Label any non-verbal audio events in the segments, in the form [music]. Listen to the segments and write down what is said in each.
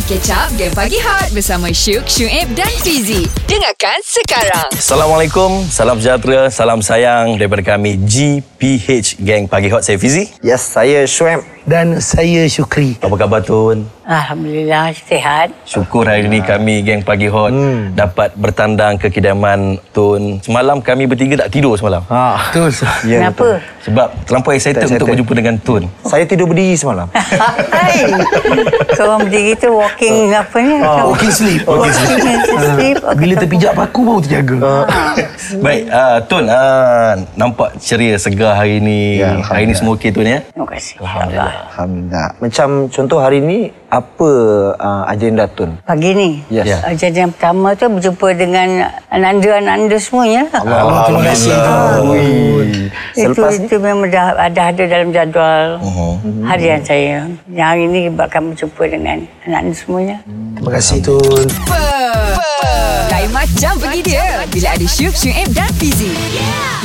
Mari catch up Game Pagi Hot Bersama Syuk, Syuib dan Fizi Dengarkan sekarang Assalamualaikum, salam sejahtera, salam sayang daripada kami GPH Gang Pagi Hot. Saya Fizi. Yes, saya Shuem. Dan saya Syukri. Apa khabar Tun? Alhamdulillah sihat. Syukur hari ini kami Gang Pagi Hot hmm. dapat bertandang ke kediaman Tun. Semalam kami bertiga tak tidur semalam. Ha. Betul. Ya, Kenapa? Sebab terlampau excited Excited. untuk berjumpa dengan Tun. Saya tidur berdiri semalam. [laughs] Hai. Kau berdiri tu walking apa ni? Oh, Walking sleep. Walking sleep. [laughs] Ah, Bila terpijak paku baru terjaga. Baik, uh, Tun, uh, nampak ceria segar hari ini. Ya, hari ini semua okey Tun ya? Terima kasih. Alhamdulillah. Alhamdulillah. Macam contoh hari ni, apa uh, agenda Tun? Pagi ni. Yes. Ya. Jadi yang pertama tu berjumpa dengan ananda-ananda semuanya lah. Allah, terima kasih. Itu, Selepas ni? itu memang dah ada ada dalam jadual harian saya. Yang hari ni bakal berjumpa dengan anak-anak semuanya. Terima kasih Tun. Lain macam pergi dia Bila ada Syuk, Syuib dan Fizi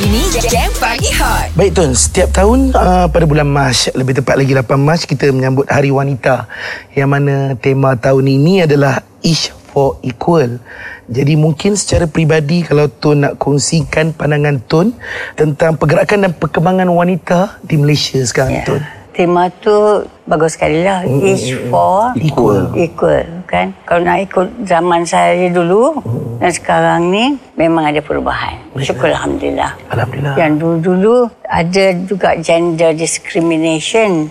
Ini Game Pagi Hot Baik Tun, setiap tahun uh, pada bulan Mac, lebih tepat lagi 8 Mac, kita menyambut Hari Wanita. Yang mana tema tahun ini adalah Each for Equal. Jadi mungkin secara peribadi kalau Tun nak kongsikan pandangan Tun tentang pergerakan dan perkembangan wanita di Malaysia sekarang Ya. Tun. Tema tu bagus sekali lah. Each for Equal. equal kan. Kalau nak ikut zaman saya dulu dan sekarang ni memang ada perubahan. Syukur Alhamdulillah. Alhamdulillah. Yang dulu-dulu ada juga gender discrimination.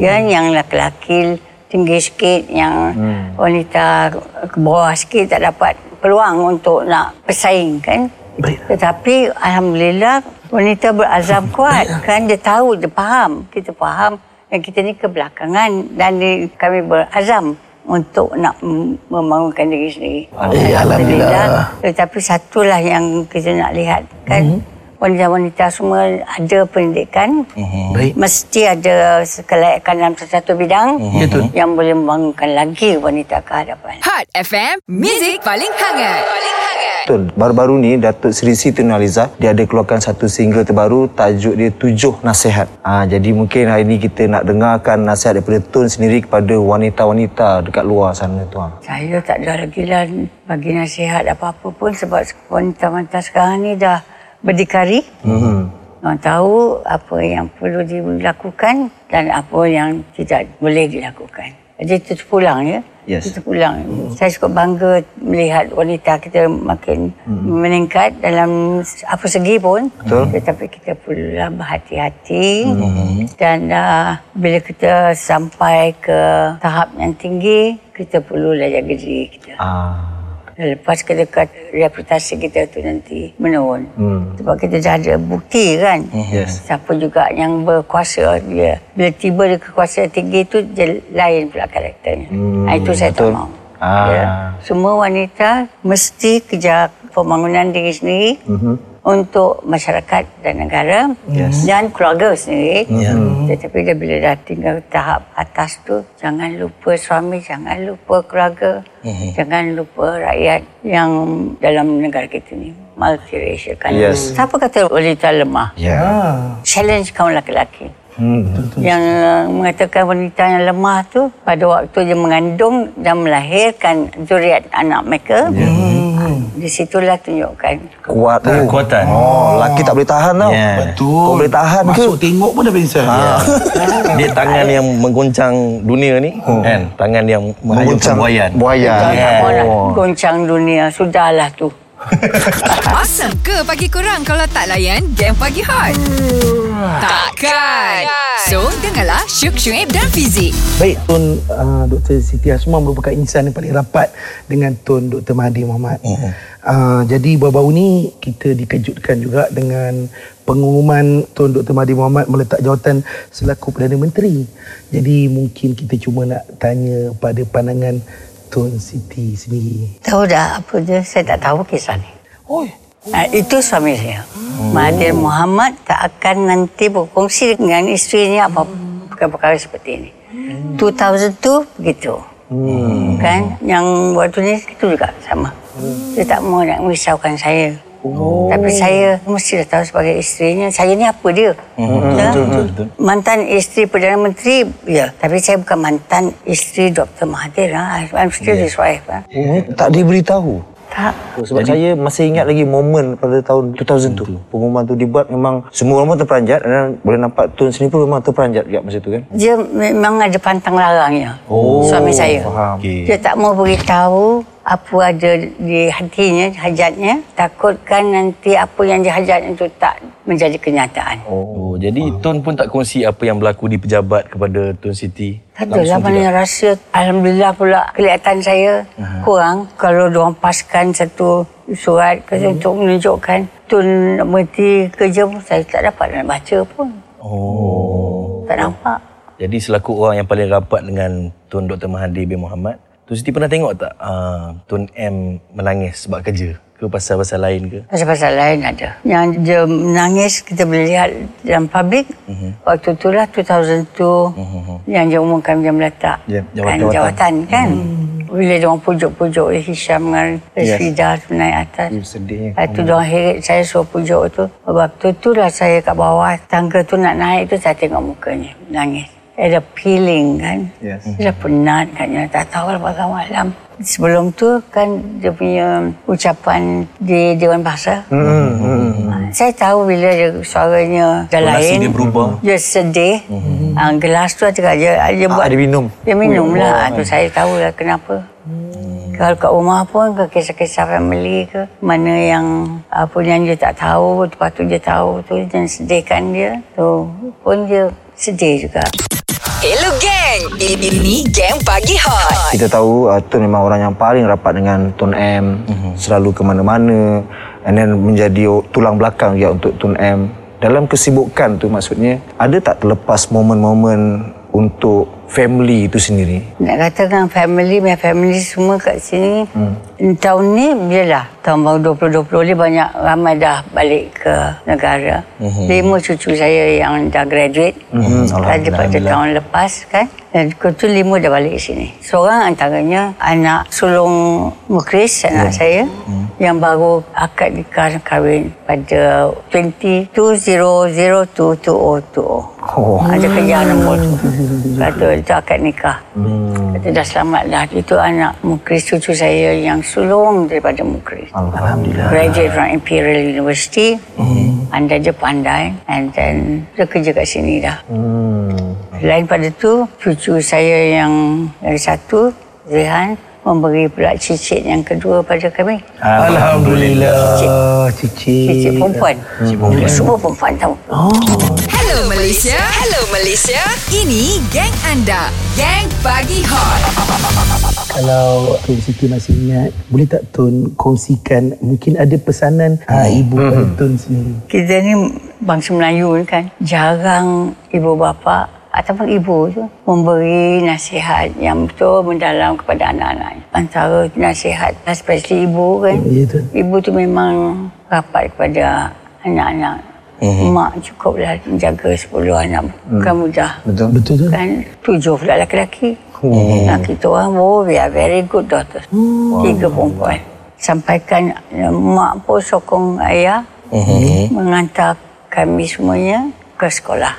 Ya, yang laki-laki tinggi sikit, yang wanita ke bawah sikit tak dapat peluang untuk nak bersaing kan. Baik. Tetapi Alhamdulillah wanita berazam [laughs] kuat kan dia tahu dia faham kita faham yang kita ni kebelakangan dan di, kami berazam untuk nak mem- membangunkan diri sendiri. Eh, Alhamdulillah. Tetapi satulah yang kita nak lihat kan wanita-wanita semua ada pendidikan Baik. mesti ada kelayakan dalam satu bidang Tun. yang boleh membangunkan lagi wanita ke hadapan. Hot FM Music paling hangat Paling hangat Betul. Baru-baru ni Datuk Seri Siti Nurhaliza dia ada keluarkan satu single terbaru tajuk dia Tujuh Nasihat. Ah jadi mungkin hari ni kita nak dengarkan nasihat daripada Tun sendiri kepada wanita-wanita dekat luar sana tu. ah. Saya tak ada lagi lah bagi nasihat apa-apa pun sebab wanita-wanita sekarang ni dah berdikari. Mm-hmm. Orang tahu apa yang perlu dilakukan dan apa yang tidak boleh dilakukan. Jadi itu terpulang ya. Yes. Itu terpulang. Saya cukup bangga melihat wanita kita makin meningkat dalam apa segi pun. Betul. Tetapi kita perlulah berhati-hati dan uh, bila kita sampai ke tahap yang tinggi, kita perlulah jaga diri kita. Ah. Dan lepas ke dekat reputasi kita tu nanti menurun. Hmm. Sebab kita dah ada bukti kan. Yes. Siapa juga yang berkuasa dia. Bila tiba di kekuasaan tinggi tu dia lain pula karakternya. Hmm, Hmm, itu saya betul. tak mahu. Ah. Ya. Semua wanita mesti kejar pembangunan diri sendiri Mhm. Untuk masyarakat dan negara Yes. dan keluarga sendiri. Ya. Tetapi dia bila dah tinggal tahap atas tu, jangan lupa suami, jangan lupa keluarga, Mhm. jangan lupa rakyat yang dalam negara kita ni multiracial kan. Yes. Siapa kata wanita lemah? Ya. Ah, Challenge kaum lelaki. Hmm. Yang uh, mengatakan wanita yang lemah tu pada waktu dia mengandung dan melahirkan zuriat anak mereka. Hmm. Di situlah tunjukkan Kuat tu. Kekuatan. Oh, laki tak boleh tahan tau. Ya. betul. Kau boleh tahan ke? Masuk tengok pun dah pingsan. Ya. [laughs] Dia tangan yang mengguncang dunia ni kan Tangan yang menghayunkan buayan Buayan. Yeah. mau nak goncang dunia. Sudahlah tu. [laughs] Awesome ke pagi kurang Kalau tak layan Game Pagi Hot Takkan So dengarlah Syuk, Syuib dan Fizi Baik Tun uh, Dr. Siti Asma merupakan insan yang paling rapat dengan Tun Dr. Mahathir Mohamad. Uh-huh. Uh, jadi baru-baru ni kita dikejutkan juga dengan pengumuman Tun Dr. Mahathir Mohamad meletak jawatan selaku Perdana Menteri. Jadi mungkin kita cuma nak tanya pada pandangan Tun Siti sendiri. Tahu dah apa dia? Saya tak tahu kisah ni. Oh, Uh, itu suami saya. Mahathir Muhammad tak akan nanti berkongsi dengan isterinya apa perkara-perkara seperti ini. 2002 begitu. Kan? Yang waktu ni itu juga sama. Dia tak mau nak merisaukan saya. Oh. Tapi saya mesti dah tahu sebagai isterinya, saya ni apa dia. Ya? Mantan isteri Perdana Menteri, ya. Tapi saya bukan mantan isteri Dr. Mahathir. Ha. I'm still his wife. Ha. Oh, tak diberitahu. Tak. Oh, sebab Jadi, saya masih ingat lagi momen pada tahun 2000 tu. Pengumuman tu dibuat memang semua orang pun terperanjat dan boleh nampak Tun sini pun memang terperanjat juga masa tu kan. Dia memang ada pantang larangnya. Oh, Suami saya. faham. Okey. Dia tak mau beritahu apa ada di hatinya, hajatnya. Takutkan nanti apa yang dihajatnya itu tak menjadi kenyataan. Oh, jadi Tun pun tak kongsi apa yang berlaku di pejabat kepada Tun Siti. Tak adalah mana yang rahsia. Alhamdulillah pula kelihatan saya kurang. Kalau diorang paskan satu surat ke untuk menunjukkan Tun nak berhenti kerja pun saya tak dapat nak baca pun. Oh. Tak nampak. Jadi selaku orang yang paling rapat dengan Tun Dr. Mahathir bin Mohamad, Tun Siti pernah tengok tak uh, Tun M menangis sebab kerja? Ke pasal-pasal lain ke? Pasal-pasal lain ada. Yang dia menangis kita boleh lihat dalam publik. Uh-huh. Waktu itulah 2002 uh-huh. yang dia umumkan dia meletak Ya, kan, jawatan. jawatan kan. Uh-huh. Bila dia orang pujuk-pujuk Hisham dengan Resrida yes. naik atas. Itu sedihnya. Lepas tu dia orang heret saya suruh pujuk tu. Waktu tu lah saya kat bawah tangga tu nak naik tu saya tengok mukanya nangis. Ada peeling kan. Yes. Dia dah penat katnya. Tak tahu lah pasal malam. Sebelum tu kan dia punya ucapan di Dewan Bahasa. Hmm. Saya tahu bila dia suaranya dah Tonasi lain. dia berubah. Dia sedih. Hmm. Ha, gelas tu juga dia, dia buat. Ah, dia minum. Dia minum lah. Tu saya tahu lah kenapa. Hmm. Kalau kat rumah pun ke kisah-kisah family ke mana yang apa yang dia tak tahu lepas tu dia tahu tu dan sedihkan dia tu pun dia sedih juga. Hello gang Ini Gang Pagi Hot Kita tahu uh, Tun memang orang yang paling rapat dengan Tun M. Selalu ke mana-mana. And then menjadi tulang belakang juga untuk Tun M. Dalam kesibukan tu maksudnya, ada tak terlepas momen-momen untuk family itu sendiri? Nak katakan family, my family semua kat sini. Hmm. Tahun ni, biarlah. Tahun baru 2020 ni banyak ramai dah balik ke negara. Hmm. Lima cucu saya yang dah graduate. Hmm. Daripada tahun lepas kan. Dan kebetul lima dah balik sini. Seorang antaranya anak sulung Mukris, anak saya. Hmm. Yang baru akad nikah kahwin pada 22.002.2020. Oh. Ada kerja nombor tu. Kata itu akad nikah. Hmm. Kata dah selamat dah. Itu anak Mukris cucu saya yang sulung daripada Mukris. Alhamdulillah. Graduate from Imperial University. Hmm. Pandai dia pandai. And then dia kerja kat sini dah. Hmm. Lain pada tu, cucu saya yang yang satu, Zehan, memberi pula cicit yang kedua pada kami. Alhamdulillah. Cici. Cicit perempuan. Semua perempuan tahu. Hello Malaysia Hello Malaysia Ini Gang Anda Gang Pagi Hot Kalau Tun Siti masih ingat, boleh tak Tun kongsikan mungkin ada pesanan ah, ibu pada Tun sendiri? Kita ni bangsa Melayu kan jarang ibu bapa ataupun ibu tu memberi nasihat yang betul mendalam kepada anak-anaknya. Antara nasihat especially ibu kan. Ya, Tun. Ibu tu memang rapat kepada anak-anak. Mak cukuplah menjaga 10 anak. Bukan mudah. Betul. Betul tu? Kan tujuh pula lelaki-lelaki. Nah, kita orang, oh, we are very good daughters. Tiga perempuan. Sampaikan eh, mak pun sokong ayah mengantar kami semuanya ke sekolah.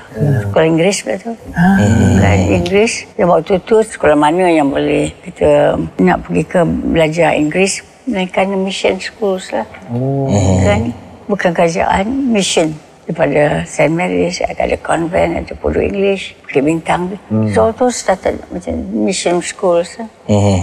Sekolah Inggeris pula tu. Kan Inggeris. Dan waktu tu sekolah mana yang boleh kita nak pergi ke belajar Inggeris. Melainkan mission schools lah. Kan? Bukan kerajaan, mission. Daripada St. Mary's, ada convent, ada Puru English, Bukit Bintang. So tu started macam mission schools. Lah.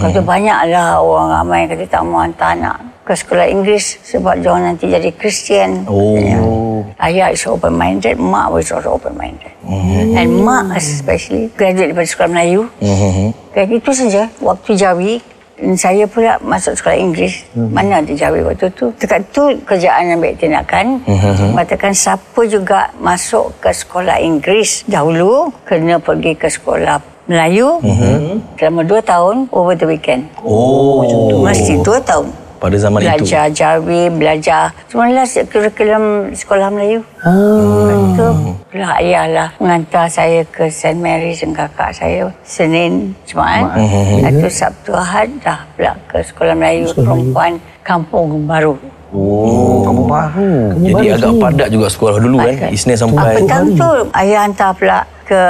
Kata banyaklah orang ramai yang kata tak mau hantar anak ke sekolah Inggeris sebab dia nanti jadi Kristian. Oh. Ayah is open minded, mak was also open minded. Mm-hmm. And mak especially graduate daripada sekolah Melayu. Mm-hmm. Dan itu saja waktu Jawi saya pula masuk sekolah Inggeris. Mm-hmm. Mana ada Jawi waktu tu. Dekat tu kerjaan ambil tindakan. Mm-hmm. Katakan siapa juga masuk ke sekolah Inggeris dahulu kena pergi ke sekolah Melayu mm-hmm. selama dua tahun over the weekend. Oh. Mesti dua tahun. Pada zaman itu. belajar Jawi, belajar semualah kurikulum sekolah Melayu. Ah. Itu lah ayah lah mengantar saya ke St. Mary's dan kakak saya Senin Jumaat. Itu Sabtu Ahad dah pula ke sekolah Melayu perempuan Kampung Baru. Oh, kamu baru. Jadi agak padat juga sekolah dulu kan. Isnin Ah, sampai. petang tu ayah hantar pula ke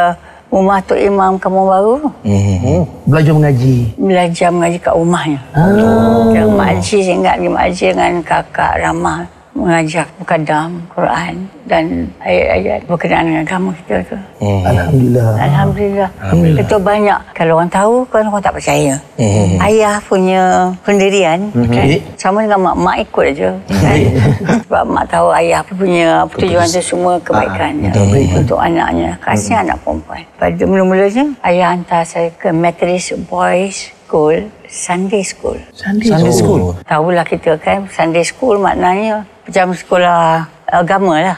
rumah Tok Imam Kampung Baru. Hmm. Belajar mengaji. Belajar mengaji kat rumahnya. Ah. Dan Mak Haji, saya ingat ni Mak Haji dengan kakak Ramah mengajar mukadam Quran dan ayat-ayat berkenaan dengan agama kita tu. Hmm. Alhamdulillah. Alhamdulillah. Betul banyak. Kalau orang tahu, kan orang tak percaya. Hmm. Ayah punya pendirian, kan, sama dengan mak, mak ikut aja. Kan? Sebab mak tahu ayah punya tujuan tu semua kebaikan ya, untuk anaknya. Khasnya anak perempuan. Pada mula-mulanya, ayah hantar saya ke Methodist Boys School, Sunday School. Sunday, Sunday school. school. Tahulah kita kan, Sunday School maknanya macam sekolah agama lah.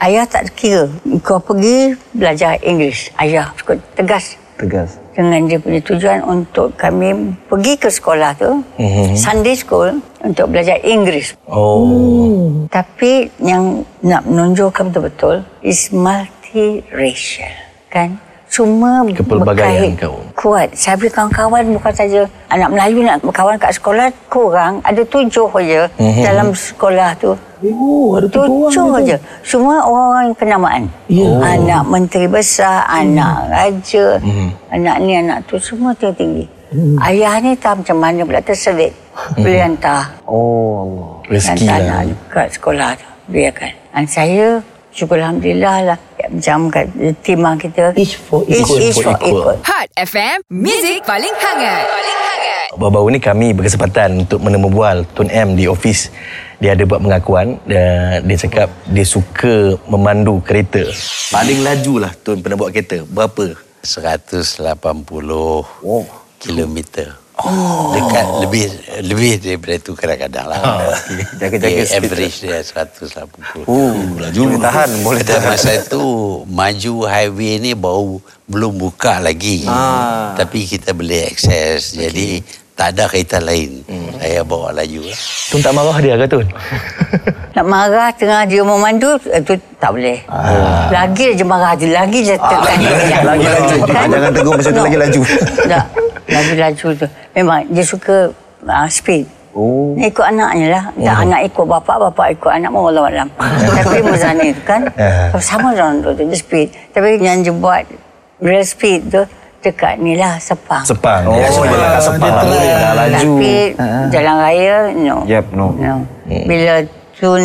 Ayah tak kira. Kau pergi belajar English. Ayah cukup tegas Tegas. dengan dia punya tujuan untuk kami pergi ke sekolah tu, Sunday school, untuk belajar Inggeris. Oh. Tapi yang nak menonjolkan betul-betul is multiracial. Kan? Semua Kepelbagaian berkait kau. kuat. Saya punya kawan-kawan bukan saja anak Melayu nak berkawan kat sekolah, kurang. Ada tujuh je dalam sekolah tu. Oh, ada tujuh je. Semua orang kenamaan. Ya. Oh. Anak menteri besar, anak raja, anak ni, anak tu, semua tinggi-tinggi. Ayah ni tak macam mana pula terselit. Boleh hantar. Oh Allah. Rezeki hantar lah. anak kat sekolah tu. Biarkan. Dan saya, syukur Alhamdulillah lah. Macam kat timah kita. Each for Each, equal. each for equal. Hot FM, Music paling hangat. Paling hangat. Baru-baru ni kami berkesempatan untuk menemu bual Tun M di ofis. Dia ada buat pengakuan dan dia cakap dia suka memandu kereta. Paling laju lah Tun pernah buat kereta. Berapa? 180 oh. kilometer. Oh. Dekat lebih lebih daripada itu kadang-kadang lah. Jaga-jaga Okay, speed. average dia 180. Oh, laju. Boleh tahan, boleh tahan. masa itu maju highway ni baru belum buka lagi. Ah. Tapi kita boleh akses. Jadi tak ada kereta lain. Hmm. Saya bawa laju lah. Tun tak marah dia ke Tun? [laughs] Nak marah tengah dia memandu, itu tak boleh. Lagi je marah dia, lagi je tekan dia. Lagi laju. Ah, jangan tegur masa tu lagi laju. Tak, lagi laju tu. Memang dia suka uh, speed. Oh. Ikut anaknya lah. Tak anak ikut bapak, bapak ikut anak pun Allah Alam. [laughs] Tapi Muzani tu kan, Ah. sama orang tu, dia speed. Tapi yang dia buat real speed tu, dekat ni lah, Sepang. Sepang. Oh, Dia dia Sepang. kat Sepang. Boleh dah laju. Tapi jalan raya, no. Yep, no. no. Bila Tun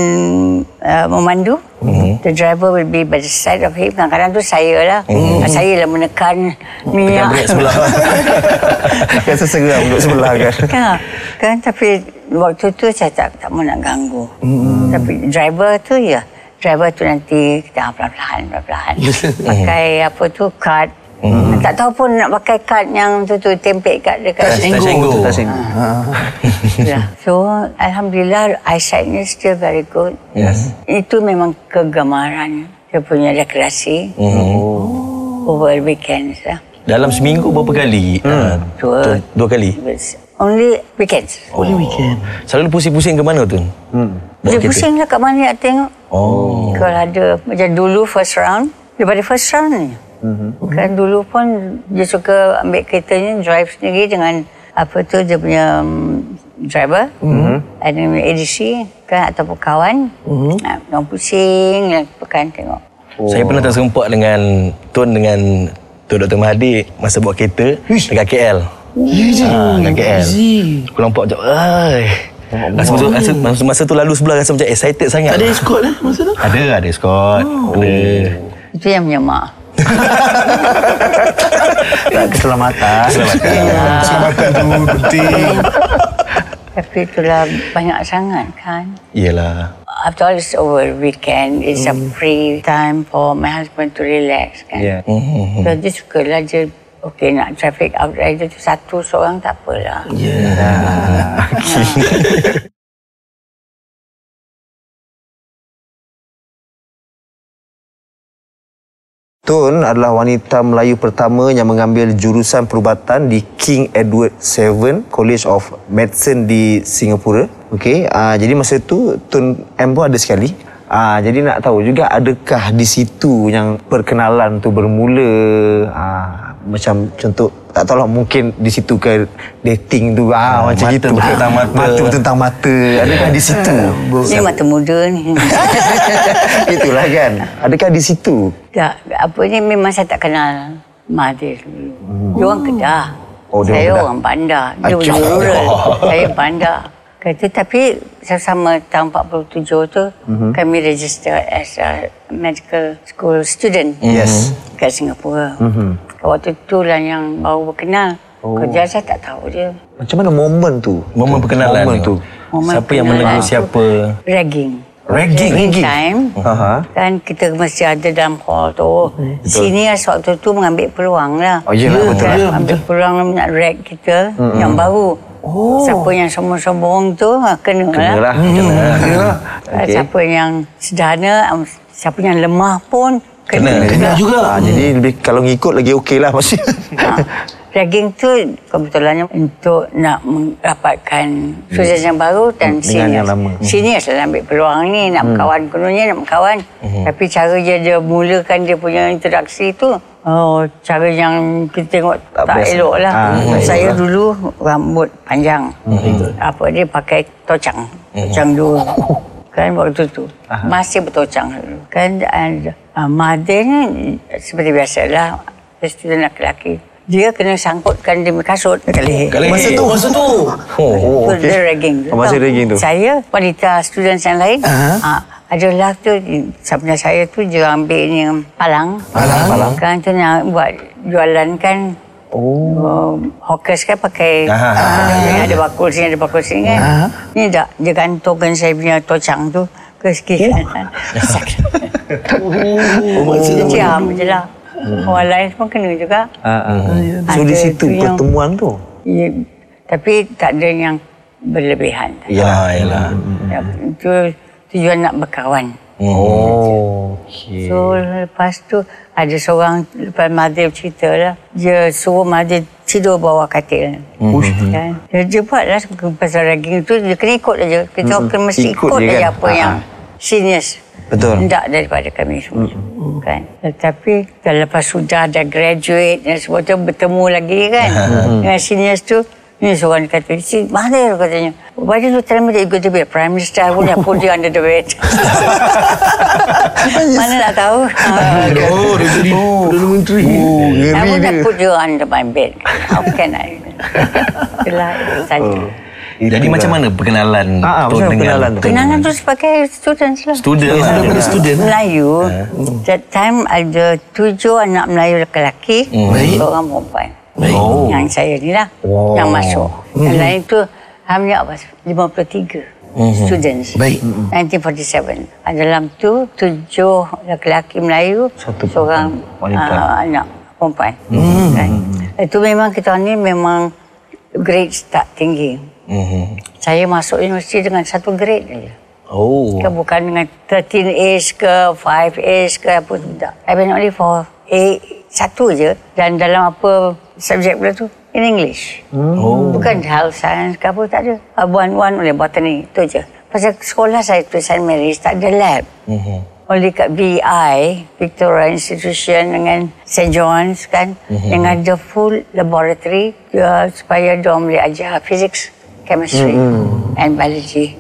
uh, memandu, the driver will be by the side of him. Kadang-kadang tu saya lah. Saya lah menekan minyak. brake sebelah. [laughs] Rasa seram duduk sebelah kan. kan, kan tapi waktu tu saya tak tak mau nak ganggu. Tapi driver tu ya, driver tu nanti kita ah, pelan-pelan, pelan-pelan. [laughs] pakai apa tu kad. Tak tahu pun nak pakai kad yang tu tu tempek kat dekat Senggol. Tak senggu. Ya. So alhamdulillah eyesightnya still very good. Yes. Itu memang kegemaran dia punya rekreasi over weekends lah. Dalam seminggu berapa kali? Ah, Dua. Dua kali? Only weekends. Only weekend. Selalu pusing-pusing ke mana Tun? Hmm. Dia pusing lah kat mana nak tengok. Oh. Kalau ada macam dulu first round, daripada first round ni. Mm-hmm. Kan dulu pun dia suka ambil keretanya drive sendiri dengan apa tu dia punya um, driver mm-hmm. ada ADC kan ataupun kawan mm-hmm. nak orang pusing nak pekan tengok. Oh. Saya pernah terserempak dengan Tun dengan Tun Dr. Mahathir masa buat kereta dekat KL. Ya je. Ha, dekat KL. Easy. Aku nampak macam, ai. Rasa, masa, masa, masa, masa tu lalu sebelah rasa macam excited sangat. Ada escort lah masa tu? Ada, ada escort. Oh. Ada. Itu yang punya mak. [laughs] Tak keselamatan. Keselamatan tu penting. Tapi itulah banyak sangat kan. Yelah. After all, it's over weekend. It's a free time for my husband to relax kan. Ya. Hmm. So dia suka lah je Okey nak traffic outrider tu satu seorang tak apalah. [laughs] Tun adalah wanita Melayu pertama yang mengambil jurusan perubatan di King Edward VII College of Medicine di Singapura. Okey, uh, jadi masa tu Tun M pun ada sekali. Uh, jadi nak tahu juga adakah di situ yang perkenalan tu bermula uh, macam contoh tak tahu lah mungkin di situ ke dating tu ah, macam mata gitu bertentang mata. mata bertentang mata adakah di situ Ni mata muda ni. [laughs] itulah kan adakah di situ tak, apa ni memang saya tak kenal Mahathir. Hmm. Dia orang Kedah. Oh, dia saya orang Kedah. orang Bandar. Dia rural. [laughs] saya Bandar. Kata, tapi sama tahun 47 tu, mm-hmm. kami register as a medical school student Yes. kat Singapura. Mm-hmm. Waktu tu lah yang baru berkenal. Oh. Kerja saya tak tahu dia. macam mana momen tu Momen perkenalan momen ni. tu Momen Siapa yang menegur siapa? Ragging. Ragging. Ragging time. Aha. Kan kita mesti ada dalam hall tu. Senior waktu tu mengambil peluang lah. Oh, yelah, betul. Kan? Ya, Ambil peluang nak rag kita yang baru. Oh. Siapa yang sombong-sombong tu ha, kena, kenalah lah. kena Ah, Okey. Siapa yang sederhana, am- siapa yang lemah pun kena. Kena. juga ah, jadi lebih kalau ngikut lagi okey lah pasti Ha. [laughs] Ragging tu kebetulannya untuk nak mendapatkan student yang baru dan Hmm, senior. yang lama. Hmm. Senior selalu ambil peluang ni nak berkawan kononnya nak berkawan. Tapi cara dia dia mulakan dia punya interaksi tu Oh, cara yang kita tengok Tak tak, elok lah. Ah, tak Saya lah. dulu rambut panjang. Apa dia pakai tocang. Tocang dulu. [laughs] Kan waktu tu. Masih bertocang dulu. Kan and, uh, Mahathir ni seperti biasalah. Dia student lelaki. Dia kena sangkutkan punya kasut dekat leher. Masa tu, masa tu. Oh. oh Tu dia ragging tu. Oh, Tahu, ragging tu. Saya, wanita student yang lain, uh adalah tu, sebenarnya saya tu dia ambil ni palang. Palang. palang. Kan tu nak buat jualan kan. Oh. Uh, hawkers kan pakai Aha. uh, ada bakul sini, ada bakul sini kan. Ni tak, dia gantungkan saya punya tocang tu ke sikit [laughs] kan. [laughs] Oh, masa Dia diam je lah. Orang lain semua kena juga. Ah. so di situ tu yang- pertemuan tu Ya, tapi tak ada yang berlebihan. Ya, yalah. Ya, itu tujuan nak berkawan. oh okey So lepas tu ada seorang lepas Mahathir cerita lah. Dia suruh Mahathir tidur bawah katil. Mm-hmm. Kan? Dia, dia buat lah pasal ragging tu. Dia kena ikut aja. Kita mm-hmm. kena mesti Ikut ikut, je kan? apa Ah, yang. Seniors. Betul. Hendak daripada kami semua. Mm-hmm. Kan? Tetapi lepas sudah dah graduate dan semua tu bertemu lagi kan. [laughs] Dengan seniors tu. Ni seorang kata, si Mahathir katanya. Why did you tell me that you're going to be a prime minister? I wouldn't have put you under the bed. [laughs] Mana nak tahu? [laughs] Oh, dia jadi Perdana Menteri. oh I ngeri would dia have put you under my bed. How can I? Itulah saja. Jadi macam mana perkenalan Tun macam mana dengan perkenalan tu? Kenalan tu sebagai students lah. Student lah. Daripada student Melayu. That time ada tujuh anak Melayu lelaki, Baik. seorang perempuan. Oh. Yang saya ni lah, Wow. yang masuk. Yang lain tu hanya apa? 53 students. Baik. 1947. Ah, Dalam tu tujuh lelaki Melayu, Satu seorang wanita. ah, anak perempuan. Kan? Itu memang kita ni memang grade tak tinggi. Mhm. Saya masuk universiti dengan satu grade saja. Oh. Kan bukan dengan 13 A's ke 5 A's ke apa tidak. I went only for A satu je dan dalam apa subjek pula tu in English. Oh. Bukan health science ke apa tak ada. Uh, one one oleh botany tu je. Pasal sekolah saya tu St. Mary's tak ada lab. Mhm. Only kat VI, Victoria Institution dengan St. John's kan, mm-hmm. yang ada full laboratory uh, supaya diorang boleh ajar physics, chemistry mm-hmm. and biology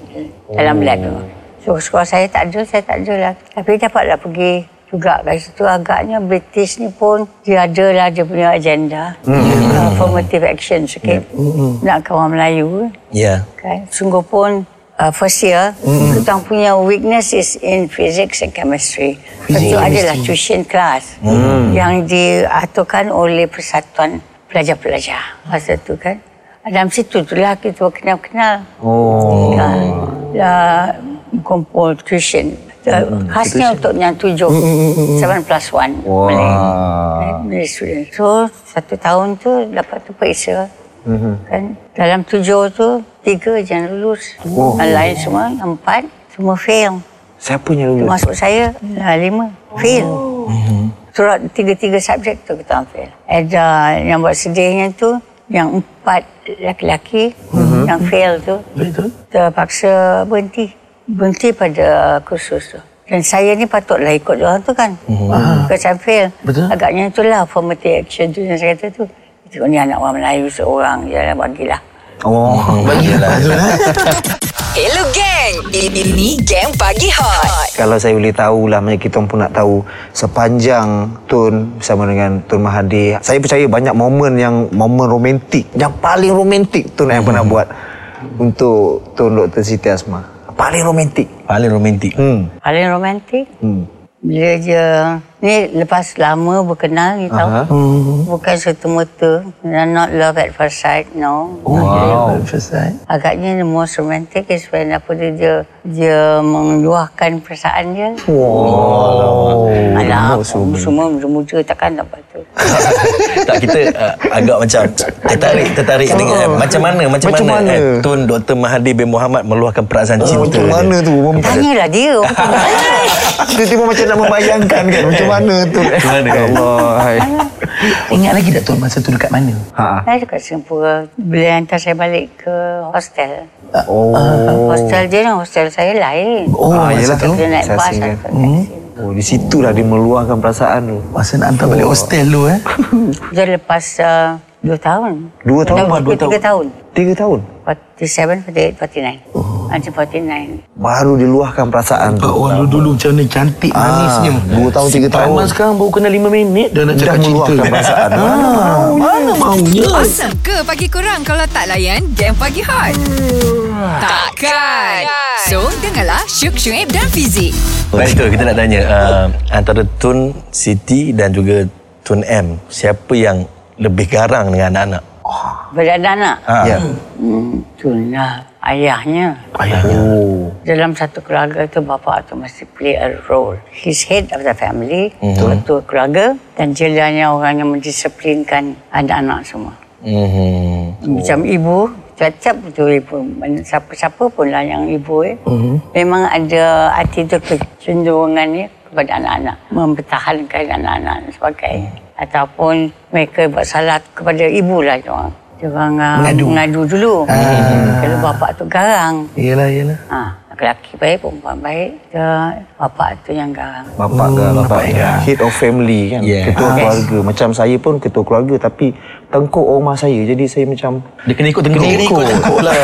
dalam lab tu. So sekolah saya tak ada, saya tak ada lah. Tapi dapatlah pergi juga kat situ agaknya British ni pun dia ada lah dia punya agenda mm-hmm. uh, affirmative action sikit mm-hmm. nak kawan Melayu Ya. kan sungguh pun uh, first year mm. kita punya weakness is in physics and chemistry lepas tu adalah tuition class mm. yang diaturkan oleh persatuan pelajar-pelajar masa tu kan dalam situ tu lah kita kenal-kenal. Oh. Kan? Lah kumpul tuition. Uh, khasnya untuk yang tujuh, seven plus one. Wah. Malay, Malay student. So satu tahun tu dapat tu periksa, kan? Dalam tujuh tu tiga je yang lulus, yang lain semua empat semua fail. siapa yang lulus? Termasuk saya uh, lima. Fail. Surat tiga-tiga subjek tu kita fail. Ada yang buat sedihnya tu yang empat lelaki yang fail tu Betul. terpaksa berhenti. Berhenti pada kursus tu. Dan saya ni patutlah ikut dia orang tu kan. Mm-hmm. Because I feel Betul. agaknya itulah affirmative action tu yang saya kata tu. Tengok ni anak orang Melayu seorang je lah bagilah. Oh, Bagilah. [laughs] Hello gang Ini Gang Pagi Hot. Kalau saya boleh tahu lah Macam kita pun nak tahu Sepanjang Tun Bersama dengan Tun Mahathir Saya percaya banyak momen yang Momen romantik Yang paling romantik Tun yang pernah buat Untuk Tun Dr. Siti Asma. Paling romantik. Paling romantik. Hmm. Paling romantik? Hmm. Bila dia ni lepas lama berkenal you tahu. Aha. Bukan serta-merta. Not love at first sight, no. Oh, wow. First time. Agaknya the most romantic is when apa dia dia, dia mengeluahkan perasaan dia. Wow Alah, Oh, semua, semua muda takkan dapat tu. [laughs] tak kita uh, agak macam tertarik tertarik dengan uh, macam mana macam, Macam mana, mana? Eh, Tun Dr Mahathir bin Muhammad meluahkan perasaan cinta Macam dia? mana tu Tanyalah dia. [laughs] Tiba-tiba macam nak membayangkan kan Macam mana [laughs] tu Macam mana kan? Allah. Ingat lagi tak Tun masa tu dekat mana? ha. Saya dekat Singapura. Beliau hantar saya balik ke hostel. Oh Hostel dia dengan hostel saya lain. Oh, Ah, masa yelah. tu. Dia naik Saya bas taksi. Oh di situlah dia meluahkan perasaan tu Masa nak hantar balik hostel tu eh. [laughs] Dia lepas uh, dua tahun. Dua tahun? Dua, Dua tiga tahun. Tiga tahun 47, 48, 49. Oh. Until 49. Baru diluahkan perasaan tu Oh, lu dulu macam mana cantik manisnya. dua tahun, tiga tahun. Preman sekarang baru kena lima minit dah nak Dah cakap cinta. meluahkan perasaan. Ah, mana maunya? Awesome ke pagi korang kalau tak layan Game Pagi Hot? Takkan. So, dengarlah Syuk Syuib dan Fizik. Baik tu kita nak tanya uh, antara Tun Siti dan juga Tun M siapa yang lebih garang dengan anak-anak? Beranak-anak. Ha. Ya Hmm, itulah ayahnya. Ayahnya. Oh Dalam satu keluarga tu bapa tu mesti play a role. He's head of the family, Mhm. ketua keluarga dan dia hanya orang yang mendisiplinkan anak-anak semua. Mhm. Macam ibu, tiap-tiap betul ibu. Siapa-siapa pun lah yang ibu eh. Memang ada attitude kecenderungan ni kepada anak-anak. Mempertahankan anak-anak dan sebagainya. Ataupun mereka buat salah kepada ibu lah diorang. Diorang uh, Mengadu. mengadu dulu. Kalau bapak tu garang. Yelah, yelah. Ha, lelaki baik, perempuan baik. Dia, bapak tu yang garang. Bapak Hmm, ke bapak bapak ya. Head of family kan Yeah. Ketua Ah. keluarga Macam saya pun ketua keluarga Tapi tengkuk rumah saya Jadi saya macam Dia kena ikut tengkuk. Kena ikut tengkuk lah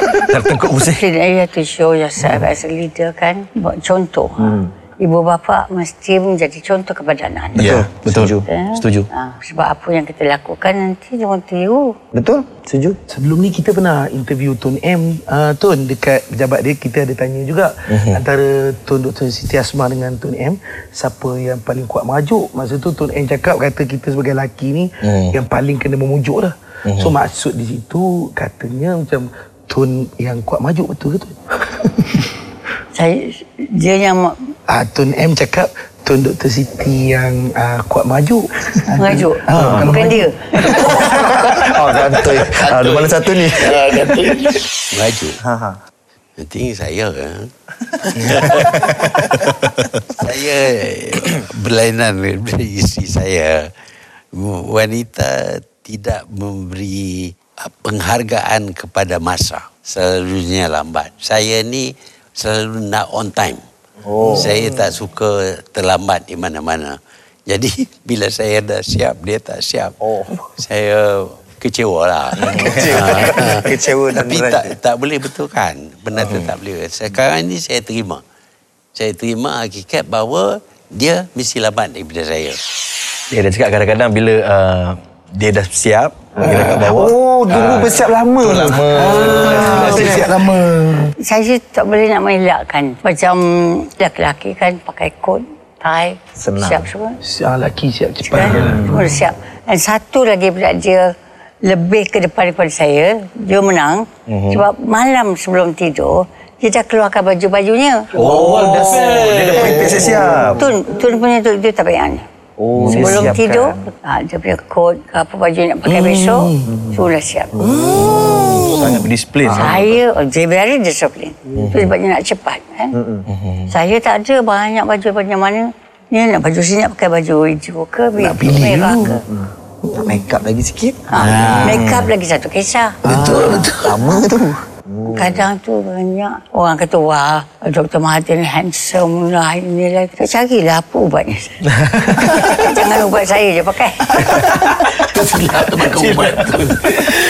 [laughs] Tengkuk pusing. Have to show yourself as a leader kan. Buat contoh. Hmm. Ibu bapa mesti menjadi contoh kepada anak-anak. Ya, betul. Setuju. Eh? Setuju. Ha, sebab apa yang kita lakukan nanti dia orang tiru. Betul? Setuju? Sebelum ni kita pernah interview Tun M uh, Tun dekat pejabat dia kita ada tanya juga uh-huh. antara Tun Dr. Siti Asma dengan Tun M siapa yang paling kuat merajuk masa tu Tun M cakap kata kita sebagai lelaki ni uh-huh. yang paling kena memujuk lah uh-huh. so maksud di situ katanya macam Tun yang kuat merajuk betul ke Tun? [laughs] Saya, dia yang uh, Tun M cakap Tun Dr. Siti yang uh, kuat merajuk merajuk. Ah, kalau Bukan dia. [laughs] Oh kantoi Ada mana satu ni? Maju. Ha, ha. Nanti saya eh. [laughs] saya berlainan dengan isteri saya. Wanita tidak memberi ah, penghargaan kepada masa. Selalunya lambat. Saya ni selalu nak on time. Oh. Saya tak suka terlambat di mana-mana. Jadi [laughs] bila saya dah siap, dia tak siap. Oh. Saya [laughs] kecewa lah. Kecewa. Kecewa dan Tapi tak, tak boleh betulkan. Benda tu tak boleh. Sekarang ni saya terima. Saya terima hakikat bahawa dia mesti lambat daripada saya. Dia dah cakap kadang-kadang bila uh, dia dah siap, dia dah kat bawah. Oh, dulu bersiap lama. Tu lama. ah, siap lama Saya tak boleh nak mengelakkan. Macam lelaki-lelaki kan pakai kot, tie, Senang. siap semua. siap lelaki siap cepat Kan? Semua dah siap. Dan satu lagi pula dia lebih ke depan daripada saya. Dia menang. Mhm. Sebab malam sebelum tidur, dia dah keluarkan baju-bajunya. Oh, dah dia dah prepare siap. Tun, Tun punya tu, dia tak payah ni. Oh, dia Sebelum siapkan. tidur, ha, dia punya kot, ke apa baju nak pakai besok, semua dah siap. Sangat berdisiplin. Saya, oh, dia very discipline. Itu sebabnya nak cepat. Kan? Saya tak ada banyak baju banyak mana. Ni nak baju sini nak pakai baju hijau ke, Nak pilih merah dulu. ke. Nak make up lagi sikit. Ha, make up lagi satu kisah. betul betul Lama tu. Kadang tu banyak orang kata, wah, Dr. Mahathir ni handsome lah, inilah. Kita carilah apa ubatnya. [laughs] Jangan ubat saya je pakai. [laughs] Silap tu makan ubat tu.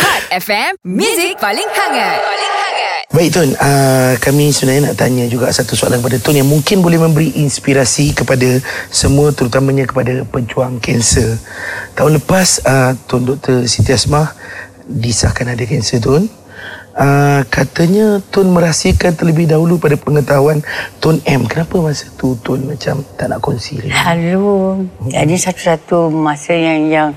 Hot FM, Music paling hangat. Paling hangat. Baik Tun, uh, kami sebenarnya nak tanya juga satu soalan kepada Tun yang mungkin boleh memberi inspirasi kepada semua terutamanya kepada pejuang kanser. Tahun lepas uh, Tun Dr. Siti Asmah disahkan ada kanser Tun. Uh, katanya Tun merahsiakan terlebih dahulu pada pengetahuan Tun M. Kenapa masa tu Tun macam tak nak kongsi lagi? Lalu, jadi satu-satu masa yang yang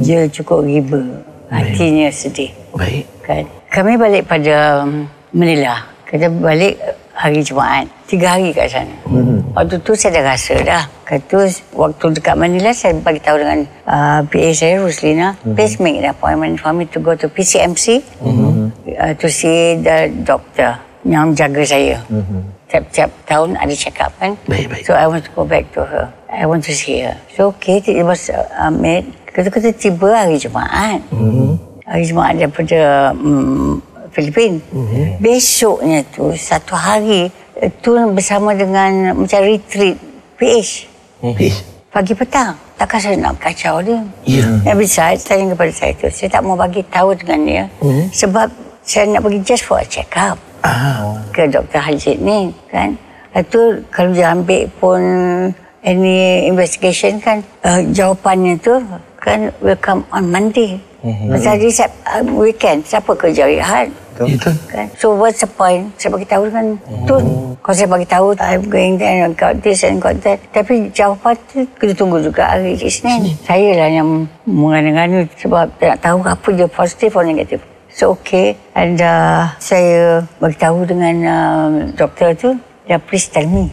dia cukup riba. Hatinya sedih. Baik. kan. Kami balik pada um, Manila. Kita balik hari Jumaat. Tiga hari kat sana. Hmm. Waktu tu saya dah rasa dah. Kata waktu dekat Manila saya bagi tahu dengan uh, PA saya Ruslina. Hmm. Please make an appointment for me to go to PCMC hmm. uh, to see the doctor yang jaga saya. Hmm. Tiap-tiap tahun ada check up kan. Baik, baik. So I want to go back to her. I want to see her. So okay, it was uh, made. Kata-kata tiba hari Jumaat. Hmm. Hari Jumaat daripada um, Filipin. Mm-hmm. Besoknya tu satu hari tu bersama dengan macam retreat PH. Eh, Pagi petang. Takkan saya nak kacau dia. Ya. Yang besar tanya kepada saya tu. Saya tak mau bagi tahu dengan dia. Mm-hmm. Sebab saya nak pergi just for a check up. Ah. Ke Dr. Hajid ni kan. Itu kalau dia ambil pun any investigation kan. Uh, jawapannya tu kan will come on Monday. Mm-hmm. Pasal hari Sab- uh, weekend. Siapa kerja hari Ahad? Itu. kan. So what's the point? Saya bagi tahu Oh. tu. Kalau saya bagi tahu I'm going there and got this and got that. Tapi jawapan tu kita tunggu juga hari Isnin. Saya lah yang menganu-nganu sebab tak nak tahu apa dia positif atau negatif. So okay. And uh, saya bagi tahu dengan uh, doktor tu. Dia please tell me.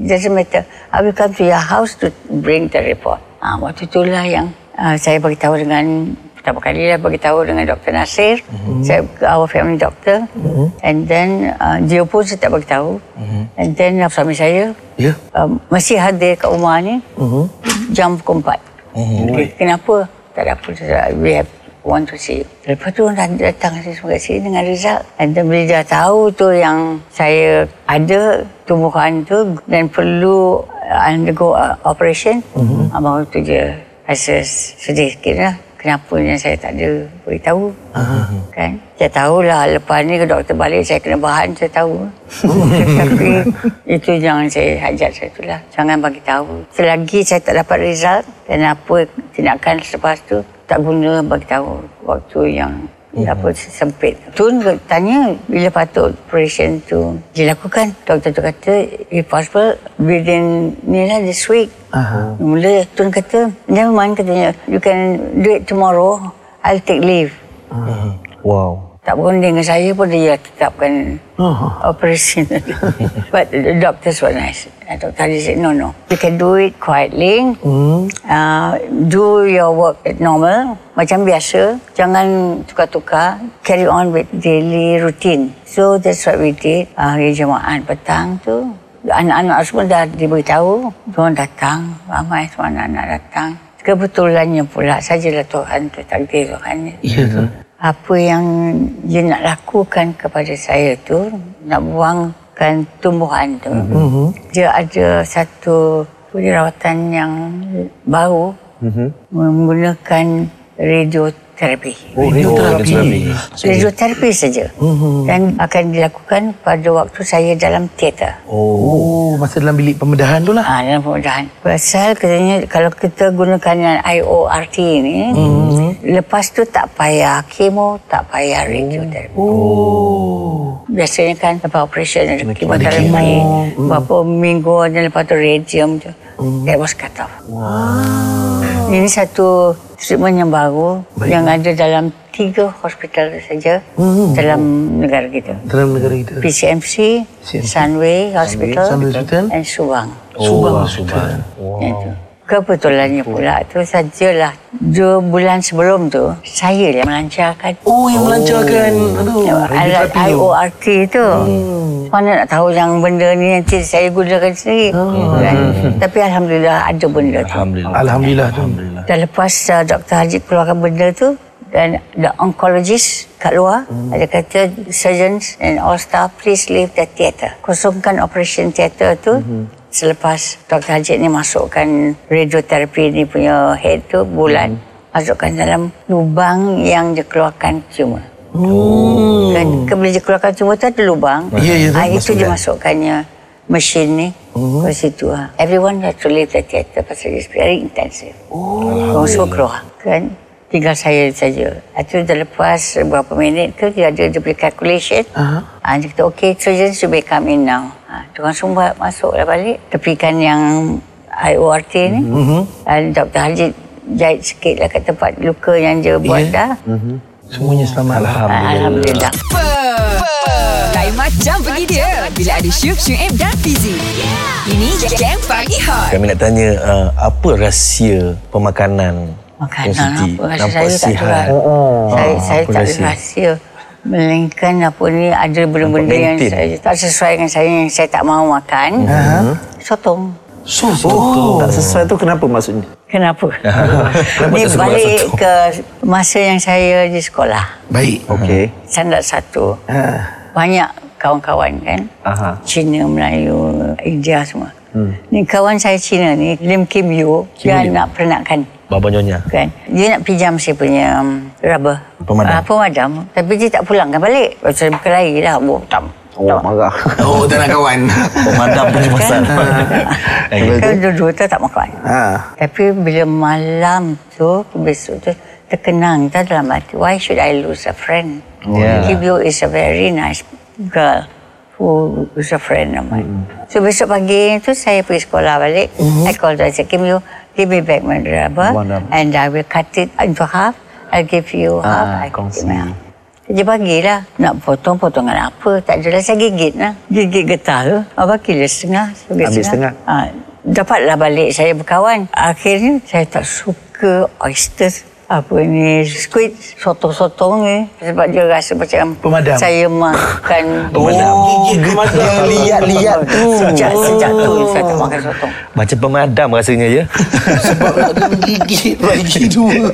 It doesn't matter. I will come to your house to bring the report. Ah, waktu itulah yang uh, saya bagi tahu dengan pertama kali lah bagi tahu dengan Dr. Nasir. Mm-hmm. Saya our family doctor. Mm-hmm. And then uh, dia pun saya tak bagi tahu. Mm-hmm. And then uh, suami saya Ya. uh, masih hadir kat rumah ni Mhm. jam pukul 4. Mm-hmm. Okay. Kenapa? Tak ada apa. Saya- We have want to see you. Lepas tu orang datang semua kat sini dengan result. And then bila dia tahu tu yang saya ada tumbuhan tu dan perlu uh, undergo uh, operation, mm-hmm. baru tu dia rasa sedih sikit lah. Kenapa yang saya tak ada beritahu. Uh-huh. Kan? Saya tahulah lepas ni ke doktor balik saya kena bahan, saya tahu. [laughs] Tapi itu jangan saya hajat saya tu lah. Jangan bagi tahu. Selagi saya tak dapat result dan apa tindakan selepas tu, tak guna bagi tahu waktu yang Mhm. apa sempit. Tun tanya bila patut operation tu dilakukan. Doktor tu kata if possible within ni lah this week. Aha. Mula Tun kata never mind katanya you can do it tomorrow. I'll take leave. Wow. Tak berunding dengan saya pun dia tetapkan Oh. operation. [laughs] But the doctors were nice. Uh, Doctor Ali said, no, no. You can do it quietly. Hmm. Uh, do your work at normal. Macam biasa. Jangan tukar-tukar. Carry on with daily routine. So that's what we did. Uh, hari Jumaat petang tu. Anak-anak semua dah diberitahu. Diorang datang. Ramai semua anak-anak datang. Kebetulannya pula sajalah Tuhan tu takdir Tuhan. Ya tu. Apa yang dia nak lakukan kepada saya tu, nak buangkan tumbuhan tu. Mm-hmm. Dia ada satu perawatan yang baru mm-hmm. menggunakan radioterapi. Oh, radioterapi. Radioterapi saja. Mm-hmm. Dan akan dilakukan pada waktu saya dalam teater. Oh, masa dalam bilik pembedahan tu lah. Ah, dalam pemudahan. Pasal katanya kalau kita gunakan yang IORT ni, mm-hmm. lepas tu tak payah kemo, tak payah radioterapi. Oh. Biasanya kan lepas operation ada kemoterapi. kemo. Berapa minggu dan lepas tu radium tu. That was cut off. Ini satu treatment yang baru Baik. yang ada dalam tiga hospital saja dalam negara kita. Dalam negara kita. PCMC, CMC. Sunway Hospital, Sunway Hospital. and Subang. Subang Hospital. Itu. Kebetulannya pula tu sajalah dua bulan sebelum tu saya yang melancarkan Oh, yang melancarkan. Aduh. alat tu. IORT tu. Mana nak tahu yang benda ni nanti saya gunakan sendiri. Kan? Tapi Alhamdulillah ada benda tu. Alhamdulillah. Alhamdulillah tu. Dan lepas uh, Dr. Haji keluarkan benda tu, dan the oncologist kat luar hmm. ada kata surgeons and all staff please leave the theatre kosongkan operation theatre tu hmm. Selepas Dr. Hajit ni masukkan radioterapi ni punya head tu bulan hmm. masukkan dalam lubang yang dia keluarkan tumor Oh. Kan, kan bila dia keluarkan tumor tu ada lubang. Ya, ya, Ah, itu dia masukkannya mesin ni oh. ke situ. Ha. Everyone has to leave the theatre pasal it's very intensive. Oh. Orang suruh keluar. Kan? Tinggal saya saja. Itu dah lepas beberapa minit ke dia ada dia beri calculation. Uh-huh. Ha, dia kata, okay, surgeons you may come in now. Ha, orang semua masuklah balik. Tepikan yang IORT ni. Mm-hmm. Dan Dr. Hajid jahit sikit lah kat tempat luka yang dia buat dah. Semuanya selamat. Alhamdulillah. Alhamdulillah. Lain macam pergi dia bila ada Syuk, Syuib dan Fizi. Ini Jam Pagi Hot. Kami nak tanya uh, apa rahsia pemakanan Makanan apa? Rasa saya tak sihat. ada. Oh, Saya, saya apa tak ada rahsia? Melainkan apa ni ada benda-benda yang saya tak sesuai dengan saya yang saya tak mahu makan. Sotong. Oh, tak sesuai tu kenapa maksudnya? Kenapa? [laughs] Kenapa suka balik sotong? ke masa yang saya di sekolah. Baik. Okey. Standard satu. Banyak kawan-kawan kan. Aha. Cina, Melayu, India semua. Hmm. Ni kawan saya Cina ni, Lim Kim Yu, dia nak peranakan Baba Nyonya. kan. Dia nak pinjam saya punya um, rubber. Pemadam. Ah, pemadam. Tapi dia tak pulangkan balik. Pasal berkelahi lah. Oh, tak. Oh, marah. Oh, tak nak kawan. Pemadam punya pasal. [laughs] Kan? Kan dua-dua tu tak makan. Ha. Tapi bila malam tu, besok tu, terkenang kita dalam hati. Why should I lose a friend? Yeah. Kim Yo is a very nice girl who is a friend of mine. So besok pagi tu saya pergi sekolah balik. I called her. I said, Kim Yo, give me back my rubber One and I will cut it into half. I'll give you half. I kongsi. Dia bagilah. Nak potong, potongan apa. Tak adalah saya gigit lah. Gigit getah tu. Abang kira setengah. bagi Ambil setengah. Ha, dapatlah balik saya berkawan. Akhirnya saya tak suka oyster apa ni squid sotong-sotong ni sebab dia rasa macam Pemadam. saya makan [laughs] Pemadam. Gigit pemadam. liat-liat tu. sejak sejak tu saya tak makan sotong Macam pemadam rasanya je. [laughs] Sebab nak gigit lagi [laughs] dua.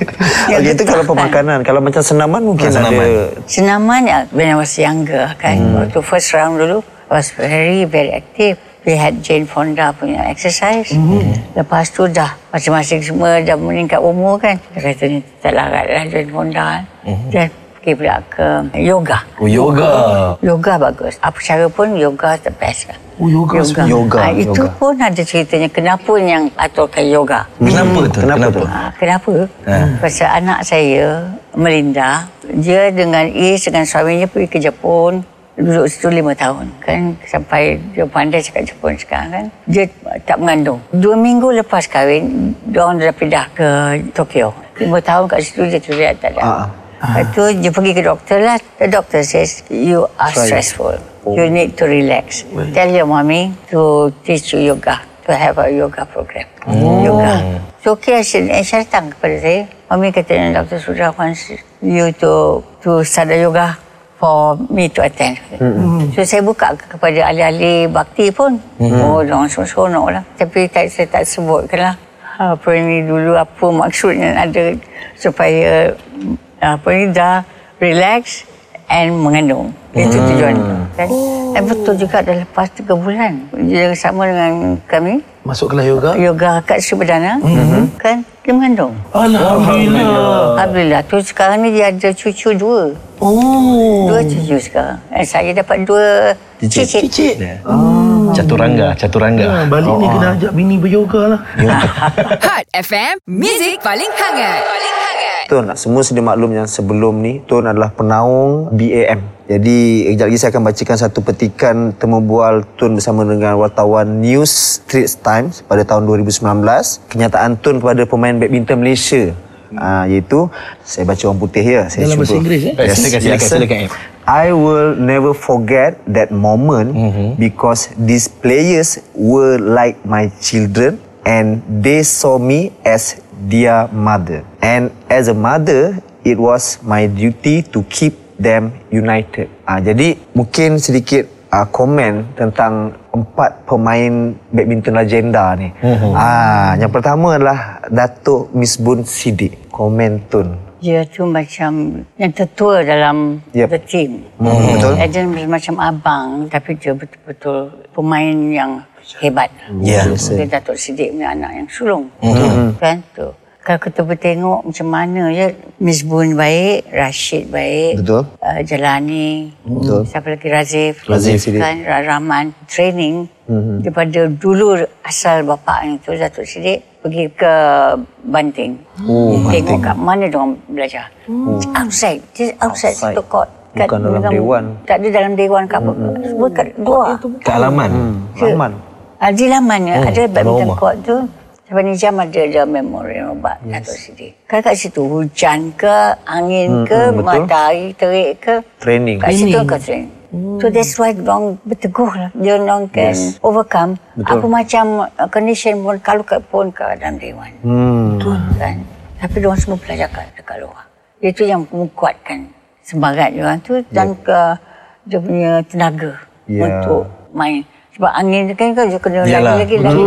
Okey, itu kalau pemakanan. Kalau macam senaman mungkin Senaman. ada. Senaman ya, when I was younger kan, hmm. waktu first round dulu, I was very, very active. We had Jane Fonda punya exercise. Hmm. Lepas tu dah masing-masing semua dah meningkat umur kan. Dia kata ni tak larat lah Jane Fonda. kan. Dia pergi pula ke yoga. Oh, yoga. Yoga bagus. Apa cara pun yoga the best lah. Oh, yoga yoga. Yoga, Ah, itu yoga. pun ada ceritanya kenapa yang aturkan yoga. Kenapa tu? Kenapa tu? Ah, kenapa? Pasal anak saya, Melinda, dia dengan Is, dengan suaminya pergi ke Jepun, duduk situ lima tahun. Kan sampai dia pandai cakap Jepun sekarang kan. Dia tak mengandung. Dua minggu lepas kahwin, dia orang dah pindah ke Tokyo. Lima tahun kat situ dia terlihat tak ada. Ah. Lepas tu dia pergi ke doktor lah. The doctor says, you are Try. stressful. You need to relax. Tell your mommy to teach you yoga. To have a yoga program. Yoga. So okay, saya, eh, saya datang kepada saya. Mami kata, Dr. Sudha wants you to to start the yoga for me to attend. So saya buka ke- kepada ahli-ahli bakti pun. Oh, orang semua seronok lah. Tapi tak, saya tak sebutkan lah. Apa ini dulu, apa maksudnya ada supaya apa ni dah relax and mengandung. Itu tujuan. Kan? Dan betul juga dah lepas tiga bulan. Dia sama dengan kami. Masuk kelas yoga. Yoga kat Sri Perdana. Kan? Dia mengandung. Alhamdulillah. Alhamdulillah. Tu sekarang ni dia ada cucu dua. Oh. Dua cucu sekarang. Eh, saya dapat dua cicit. Cicit. Ya. Caturangga, caturangga. Ha, balik ni kena ajak bini beryoga lah. [laughs] Hot FM, Music paling hangat. Paling Tun, semua sedia maklum yang sebelum ni, Tun adalah penaung BAM. Jadi, kejap lagi saya akan bacakan satu petikan temu bual Tun bersama dengan wartawan News Straits Times pada tahun 2019. Kenyataan Tun kepada pemain badminton Malaysia. Ah, iaitu, saya baca orang putih ya. Saya Dalam bahasa cuba. Inggeris, eh? Silakan, silakan, Biasa. silakan, Im. I will never forget that moment because these players were like my children and they saw me as their mother. And as a mother, it was my duty to keep them united. Ah, jadi mungkin sedikit ah, komen tentang empat pemain badminton legenda ni. Ah, yang pertama adalah Datuk Misbun Sidik. Komen Tun. Dia tu macam yang tertua dalam Yep. the team. Hmm, betul. Eden macam abang tapi dia betul-betul pemain yang hebat. Ya. Dia Datuk Siddiq punya anak yang sulung. Kan tu. Kalau kita bertengok macam mana ya Miss Bun baik, Rashid baik, Betul. Uh, Jalani, Betul. siapa lagi Razif, Razif kan Ra- Rahman training daripada dulu asal bapa yang tu Datuk Siddiq pergi ke Banting. Oh, Tengok Banting. kat mana dia orang belajar. Outside, just outside, Outside. satu court. Bukan dalam dewan. Tak ada dalam dewan ke apa. Semua kat luar. Ke alaman. Rahman. Ah, di laman Hmm, ada badminton court tu. Sampai ni jam ada ada memorial obat yes. Datuk Siddiq. Kan kat situ hujan ke, angin ke, betul. matahari terik ke. Training. Kat situ ke training. So that's why orang berteguh lah. Dia orang can Yes. overcome Betul. apa macam uh, condition pun kalau kat pun ke dalam dewan. Hmm. Kan? Tapi dia orang semua belajar kat, dekat luar. Itu yang menguatkan semangat dia orang tu dan ke dia punya tenaga Ya. untuk main. Sebab angin tu kan kan dia kena Yalah, lagi-lagi lagi.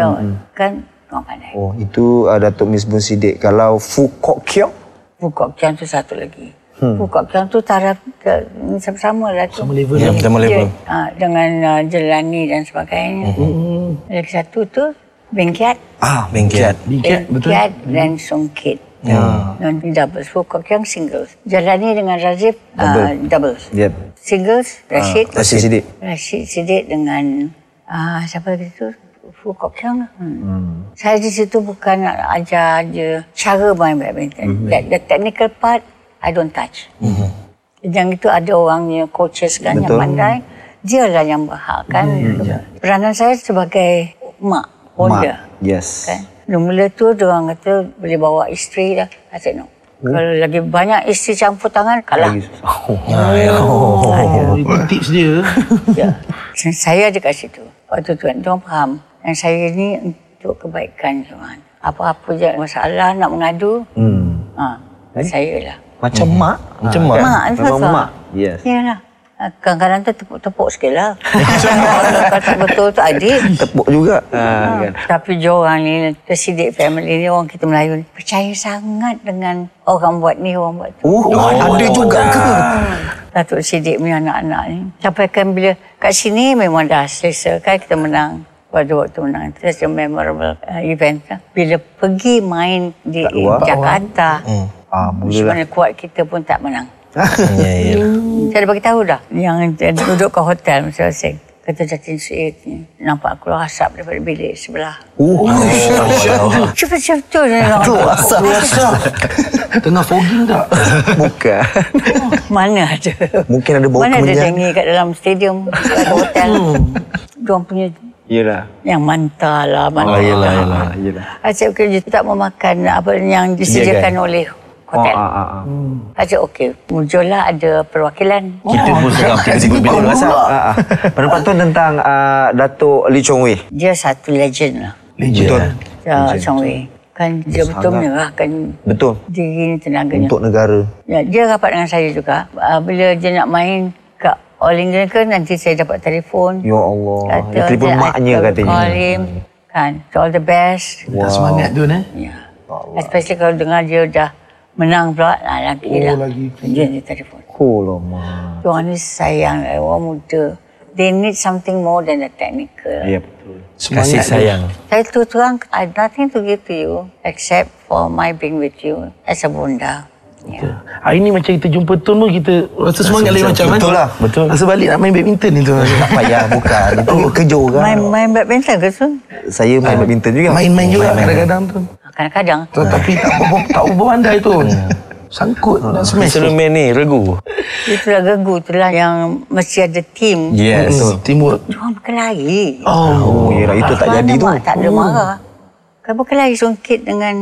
So, kan orang pandai. Oh, itu uh, Datuk Miss Bun Siddiq. Kalau Fu Kok Kiong, Fukok Kiang tu satu lagi. Hmm. Fukok Kiang tu taraf ke- sama-sama lah tu. Sama level Ya, sama level. Ah, dengan uh, Jelani dan sebagainya. Hmm. Lagi satu tu Bengkiat. ah, Bengkiat. Bingkat, betul. Bengkiat dan Songkit. Ya. Dan doubles. Fukok Kiang singles. Jalani dengan Razif uh, doubles. Yep. Singles Rashid. Ah, Rashid Siddiq. Rashid Siddiq dengan uh, siapa lagi tu? Fukok Kiang. Hmm. Saya di situ bukan nak ajar je cara main badminton. Mm-hmm. That, the technical part, I don't touch. Mm-hmm. Yang itu ada orangnya coaches kan yang Betul. pandai. Dia lah yang berhak kan. Mm-hmm. Peranan saya sebagai mak, older. Mak. Yes. Kan? Mula tu orang kata boleh bawa isteri lah. I said no. Kalau lagi banyak isteri campur tangan, kalah. Lagi. Oh. [laughs] Oh, itu tips dia. [laughs] Ya. Saya ada kat situ. Waktu tu kan, tuan faham. Yang saya ni untuk kebaikan tuan. Apa-apa je masalah nak mengadu, Hmm. ha, saya lah. Macam mak. Macam Ah, mak. kan? Mak, Memang mak. Yes. Yalah. Ha, Kadang-kadang tu tepuk-tepuk sikit lah. [laughs] Kalau tak betul tu adik. Tepuk juga. Ah, kan. Tapi dia orang ni, Tersidik family ni, orang kita Melayu ni, percaya sangat dengan orang buat ni, orang buat tu. Oh, ada juga ke? Datuk Siddiq punya anak-anak ni. Sampai kan bila kat sini memang dah selesa kan kita menang. Pada waktu menang. Itu a memorable uh, event. Lah. Bila pergi main di luar? Jakarta, Hmm. Ah, macam mulalah. mana kuat kita pun tak menang. [laughs] Ya, ya. Saya dah bagi tahu dah. Yang duduk ke hotel masing-masing. Kata Jatin Suid ni. Nampak keluar asap daripada bilik sebelah. Oh, Cepat cepat tu. Tengah fogging tak? [laughs] bukan. [laughs] Mana ada. Mungkin ada bau Mana ada kemenyan. dengi kat dalam stadium. Kat hotel. Diorang punya Yelah. yang mantah lah. Mantah. Oh, yelah, yelah. yelah. Acik okey, dia tak memakan apa yang disediakan oleh Oh, hotel. ah, ah, ah. Acik okey, muncullah ada perwakilan. Kita pun seram tiba-tiba bila Betul WhatsApp. Ah, ah. Pendapat tu tentang uh, Datuk Lee Chong Wei. Dia satu legend lah. Betul. Ya, Chong Wei. Kan dia betul Sangat. menyerahkan Betul. diri ni tenaganya. Untuk negara. Ya, dia rapat dengan saya juga. Uh, bila dia nak main All England ke, nanti saya dapat telefon. Ya Allah. Dia telefon "I maknya katanya. Call him. Kan, so all the best. Tak semangat tu, eh? Ya. Especially kalau dengar dia dah menang pula, nah, lagi Oh, lah. lagi. Dia ni telefon. Oh, lama. Tuan ni sayang eh, orang muda. They need something more than the technical. Ya, betul. Kasih sayang. Saya tu terang, I have nothing to give to you except for my being with you as a bunda. Yeah. Hari ni macam kita jumpa Tun pun kita rasa semangat lain macam kan? Betul lah, betul. Rasa balik nak main badminton ni tu. Tak payah, bukan. [laughs] Itu kerja orang. Main, main badminton ke tu? Saya main badminton juga. Main-main juga kadang-kadang tu. Kadang-kadang. Tu, Tapi tak apa tak apa pandai tu. Sangkut nak smash. Selalu main ni, regu. Itulah gegu, itulah yang mesti ada team. Yes. Hmm, Teamwork. Diorang berkelahi. Oh, yelah, itu tak jadi tu. tak ada marah. Kalau berkelahi songkit dengan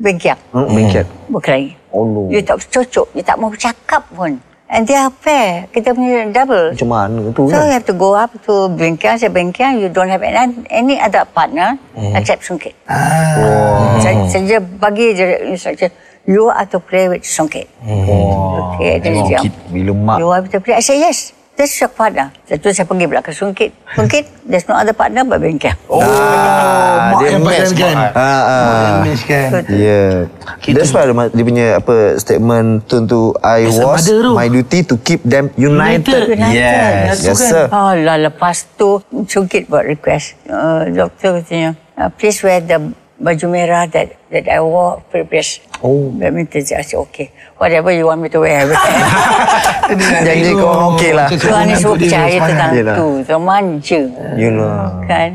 bengkiak. Hmm, bengket. Berkelahi. Allah. Dia tak cocok. Dia tak mau bercakap pun. And they are pair. Kita punya double. Macam mana tu So kan? you have to go up to Bengkiang. Say Bengkiang, you don't have any, any other partner except Songkit. Oh. Saya, saya bagi je instruction. You are to play with Songkit. Oh. Okay, then dia diam. Bila mak You are to play. I say yes. That's your partner. Lepas tu saya pergi pula ke Sungkit. Sungkit, there's no other partner but bengkel. Oh, Ah, mak dia yang match, pakai kan? Ah, ah. Match kan? Ya. That's why dia dia punya apa statement Tun tu I As was tu. my duty to keep them united. United. Yes. Yes sir. Oh lah, lepas tu Sungkit buat request. Uh, doktor katanya, uh, please wear the baju merah that that I wore previous Oh. badminton. I said, okay. Whatever you want me to wear. [laughs] Jadi kau okey lah. Tuhan ni semua percaya tentang Yelah. tu. Tuhan manja. You know. Kan?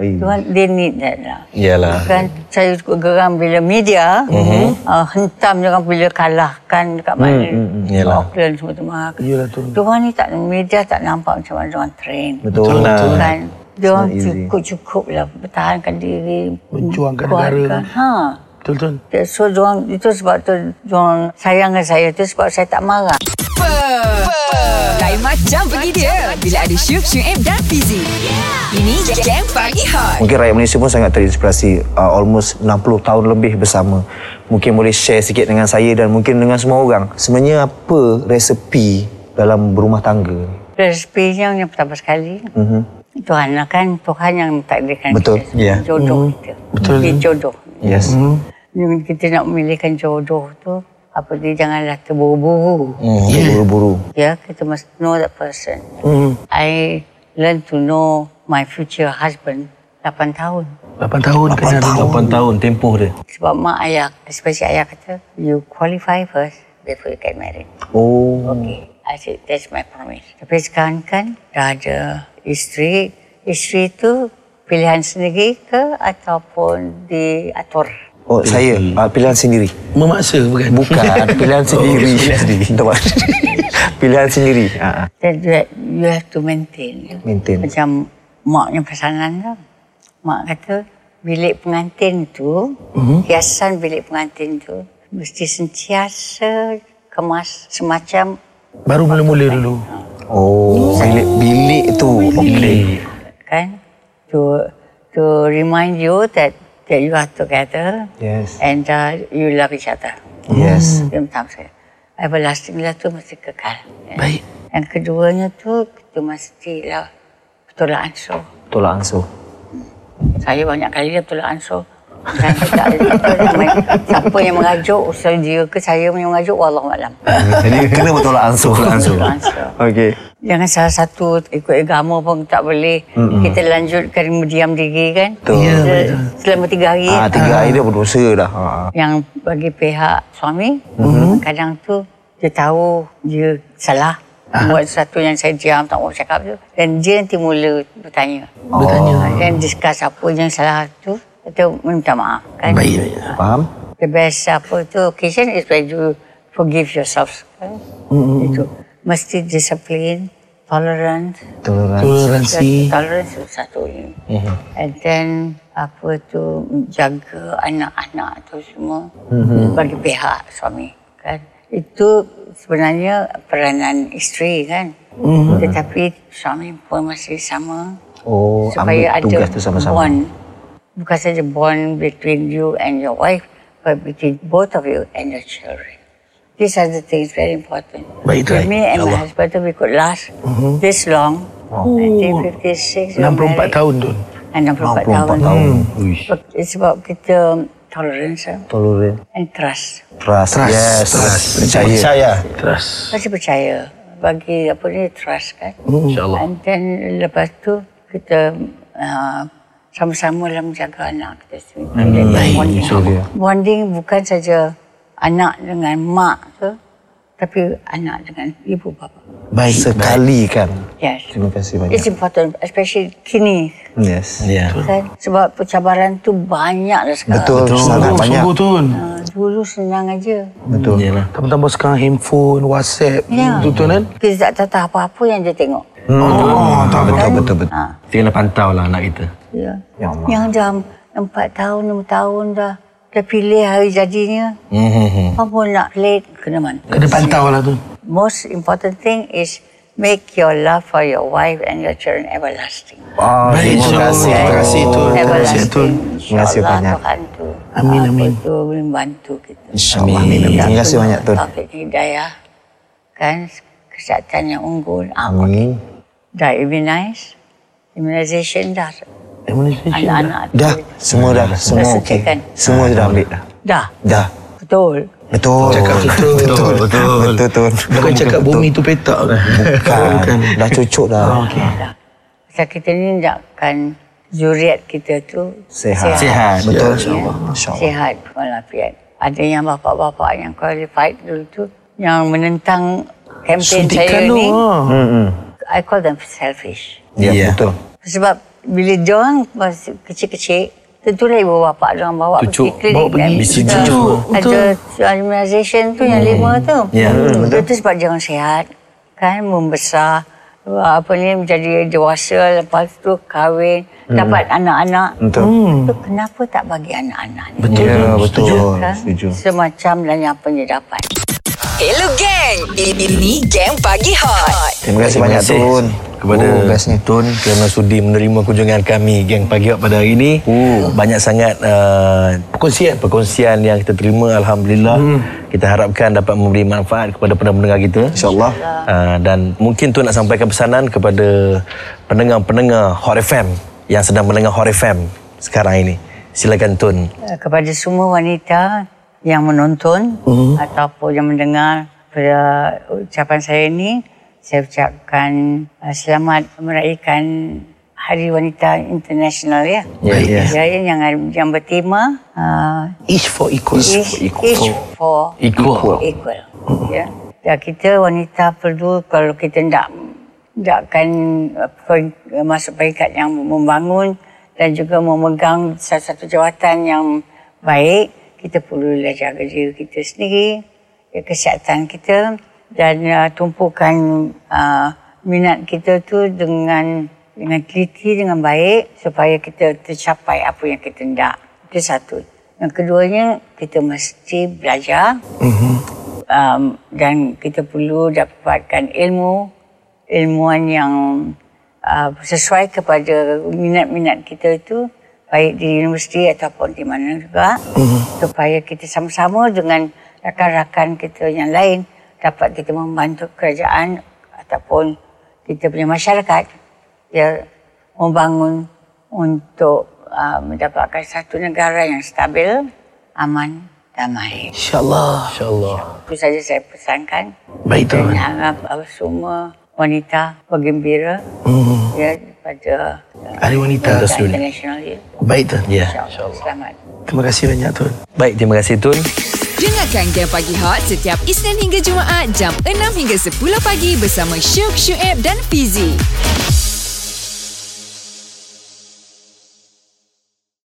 Tuhan, they need that lah. Iyalah. Kan saya juga geram bila media uh, hentam jangan bila kalahkan dekat mana. Yalah. Auckland semua tu mahal. Yalah, tu. Diorang ni tak media tak nampak macam mana diorang train. Betul. Betul. Kan? Not easy. cukup-cukup lah bertahankan diri. Berjuangkan kuatkan. negara. Ha. Betul Tun. So diorang, itu sebab tu diorang sayangkan saya tu sebab saya tak marah. Lain macam pergi dia bila ada Syuk, Syuib dan Fizi. Ini Jam Pagi Hot. Mungkin rakyat Malaysia pun sangat terinspirasi uh, almost 60 tahun lebih bersama. Mungkin boleh share sikit dengan saya dan mungkin dengan semua orang. Sebenarnya apa resepi dalam berumah tangga? Resepinya yang pertama sekali. Mhm. Tuhan lah kan, Tuhan yang takdirkan Betul, kita. ya. Jodoh kita. Betul. Dia jodoh. Yes. Yang Kita nak memilihkan jodoh tu, apa dia janganlah terburu-buru. Yeah. Buru-buru. Ya, kita must know that person. Hmm. I learn to know my future husband 8 tahun. 8 tahun kenal dulu. 8 tahun tempoh dia. Sebab mak ayah, especially ayah kata, you qualify first before you get married. Oh. Okay. I said, that's my promise. Tapi sekarang kan dah ada isteri. Isteri tu pilihan sendiri ke ataupun diatur? Oh, saya uh, pilihan sendiri. Memaksa bukan? Bukan [laughs] pilihan sendiri. pilihan sendiri. [laughs] [laughs] Pilihan sendiri. Ah. Then you, you have to maintain. Maintain. Macam maknya pasangan tu. Mak kata, bilik pengantin tu, Mhm. hiasan bilik pengantin tu, mesti sentiasa kemas semacam Baru mula-mula dulu. Oh, bilik bilik tu. Okey. kan to to remind you that that you are together Yes. and uh, you love each other. Yes. Itu pertama saya. Everlasting lah tu mesti kekal. ya. Baik. Yang keduanya tu kita mestilah bertolak ansur. Tolak ansur. Saya banyak kali dia bertolak ansur. Dan saya tak ada siapa yang main- siapa yang mengajuk, usaha dia ke saya yang mengajuk, Wallahualam. Jadi kena bertolak ansur. ansur. Bertolak ansur. Okey. Jangan salah satu ikut agama pun tak boleh. Mm-hmm. Kita lanjutkan berdiam diri kan. Betul. Ya, Se- Selama tiga hari. Ah, tiga hari dia berdosa dah. Ha. yang bagi pihak suami mm-hmm. kadang tu dia tahu dia salah buat sesuatu yang saya diam tak mau cakap tu dan dia nanti mula bertanya Bertanya. dan discuss apa yang salah tu kita minta maaf kan Baik. Faham? the best apa tu occasion is when you forgive yourself kan mm-hmm. itu mesti disiplin tolerant Toleransi. Toleransi. tolerance itu satu ini Mhm. and then apa tu jaga anak-anak tu semua mm-hmm. bagi pihak suami kan itu sebenarnya peranan isteri kan mm-hmm. tetapi suami pun masih sama Oh, supaya ambil ada tugas tu sama-sama. bond bukan saja bond between you and your wife but between both of you and your children these are the things very important Baik, With baik. me and my husband we could last this long until 56 we were 64 married. tahun tu. 64 64 tahun. tahun. Sebab- It's about kita tolerance eh, Tolerant. and trust. Trust. Trust, Yes. trust. Percaya. Percaya. Terus. Masih percaya bagi apa ni trust kan. InsyaAllah. And then lepas tu kita uh, sama-sama dalam menjaga anak kita sendiri. Hmm, baik, bonding. insyaAllah. bonding bukan saja anak dengan mak tu, tapi anak dengan ibu bapa. Baik. Sekali kan. Yes. Terima kasih banyak. It's important, especially kini Yes. Ya. kan. Sebab pencabaran tu banyak dah sekarang. Betul, sangat Sungguh, banyak. sungguh Tun. Uh, dulu senang aja. Betul. Yalah. Tambah-tambah sekarang handphone, WhatsApp. Ya. Betul Tun kan? Kita tak tahu apa-apa yang dia tengok. Oh, tak betul. Betul, betul, betul. Ha, Kita kena pantau lah anak kita. ya. Ya Allah. Yang dah empat tahun, enam tahun dah. Dah pilih hari jadinya. Hmm. Apa pun nak late, kena man. Kena pantau lah tu. Most important thing is make your love for your wife and your children everlasting. Ah, Baik, terima kasih. Terima kasih Tun. Terima kasih. Everlasting. Terima kasih InsyaAllah banyak. Tuhan tu. Amin, apa amin. tu membantu kita. InsyaAllah. Amin. Terima kasih banyak, Tun. Taufik hidayah. Kan kesihatan yang unggul. Ah, Amin. Dah immunize. Immunization dah. Immunization Anak-anak. tu. Dah, semua dah. Semua Dah okey. Semua dah ambil dah. Dah. Dah. Betul. Betul. Cakap betul. Betul, betul. Betul, Tun. Bukan cakap bumi tu petak kan? Bukan. [laughs] Dah cucuk dah. Dah. Pasal kita ni nakkan zuriat kita tu Sehat. Sihat. Betul. Ya. InsyaAllah. Sihat walafiat. Ada yang bapa-bapa yang qualified dulu tu yang menentang kempen saya Suntikan tu. ni. ah. Hmm, hmm. I call them selfish. Ya, Ya. betul. Sebab bila diorang masih kecil-kecil, tentulah ibu bapa diorang bawa Tucuk, pergi klinik. bawa pergi BCG. kita Tucuk, Ada immunization tu yang lima tu. Ya. Hmm. Itu sebab jangan sihat. Kan membesar. Apa ni menjadi dewasa. Lepas tu kahwin. Dapat anak-anak. Betul. Tu kenapa tak bagi anak-anak ni? Betul. Ya, betul. Kan? Setuju. Semacam dan apa yang dia dapat. Hello gang, ini Gang Pagi Hot. Terima kasih banyak, Tun. kepada Oh, bestnya. Tun kerana sudi menerima kunjungan kami geng pagi Hot pada hari ini. Oh. Banyak sangat uh, perkongsian perkongsian yang kita terima alhamdulillah. Hmm. Kita harapkan dapat memberi manfaat kepada pendengar-pendengar kita. InsyaAllah. Uh, dan mungkin Tun nak sampaikan pesanan kepada pendengar-pendengar Hot FM yang sedang mendengar Hot FM sekarang ini. Silakan Tun. Eh, kepada semua wanita yang menonton uh-huh. ataupun yang mendengar pada ucapan saya ini, saya ucapkan uh, selamat meraihkan Hari Wanita Internasional ya. Ya, ya. Saya yang yang bertema uh, Each for equal. each, each for Equal. equal. Ya. Dan kita wanita perlu kalau kita tidak tidakkan uh, masuk peringkat yang membangun dan juga memegang satu-satu jawatan yang baik, kita perlulah jaga diri kita sendiri, ya, kesihatan kita dan uh, tumpukan uh, minat kita tu dengan dengan teliti dengan baik supaya kita tercapai apa yang kita nak. Itu satu. Yang keduanya kita mesti belajar um, dan kita perlu dapatkan ilmu ilmuan yang uh, sesuai kepada minat-minat kita itu baik di universiti ataupun di mana juga supaya kita sama-sama dengan rakan-rakan kita yang lain dapat kita membantu kerajaan ataupun kita punya masyarakat ya membangun untuk uh, mendapatkan satu negara yang stabil, aman, damai. InsyaAllah. InsyaAllah. Itu saja saya pesankan. Baik, Tuan. Dan harap uh, semua wanita bergembira Hmm. ya pada uh, Hari Wanita. Wanita sedunia. Internasional ya. Baik, Tuan. Ya. InsyaAllah. Selamat. Terima kasih banyak, Tuan. Baik, terima kasih Tun. Dengarkan Game Pagi Hot setiap Isnin hingga Jumaat jam 6 hingga 10 pagi bersama Syuk, Syuib dan Fizi.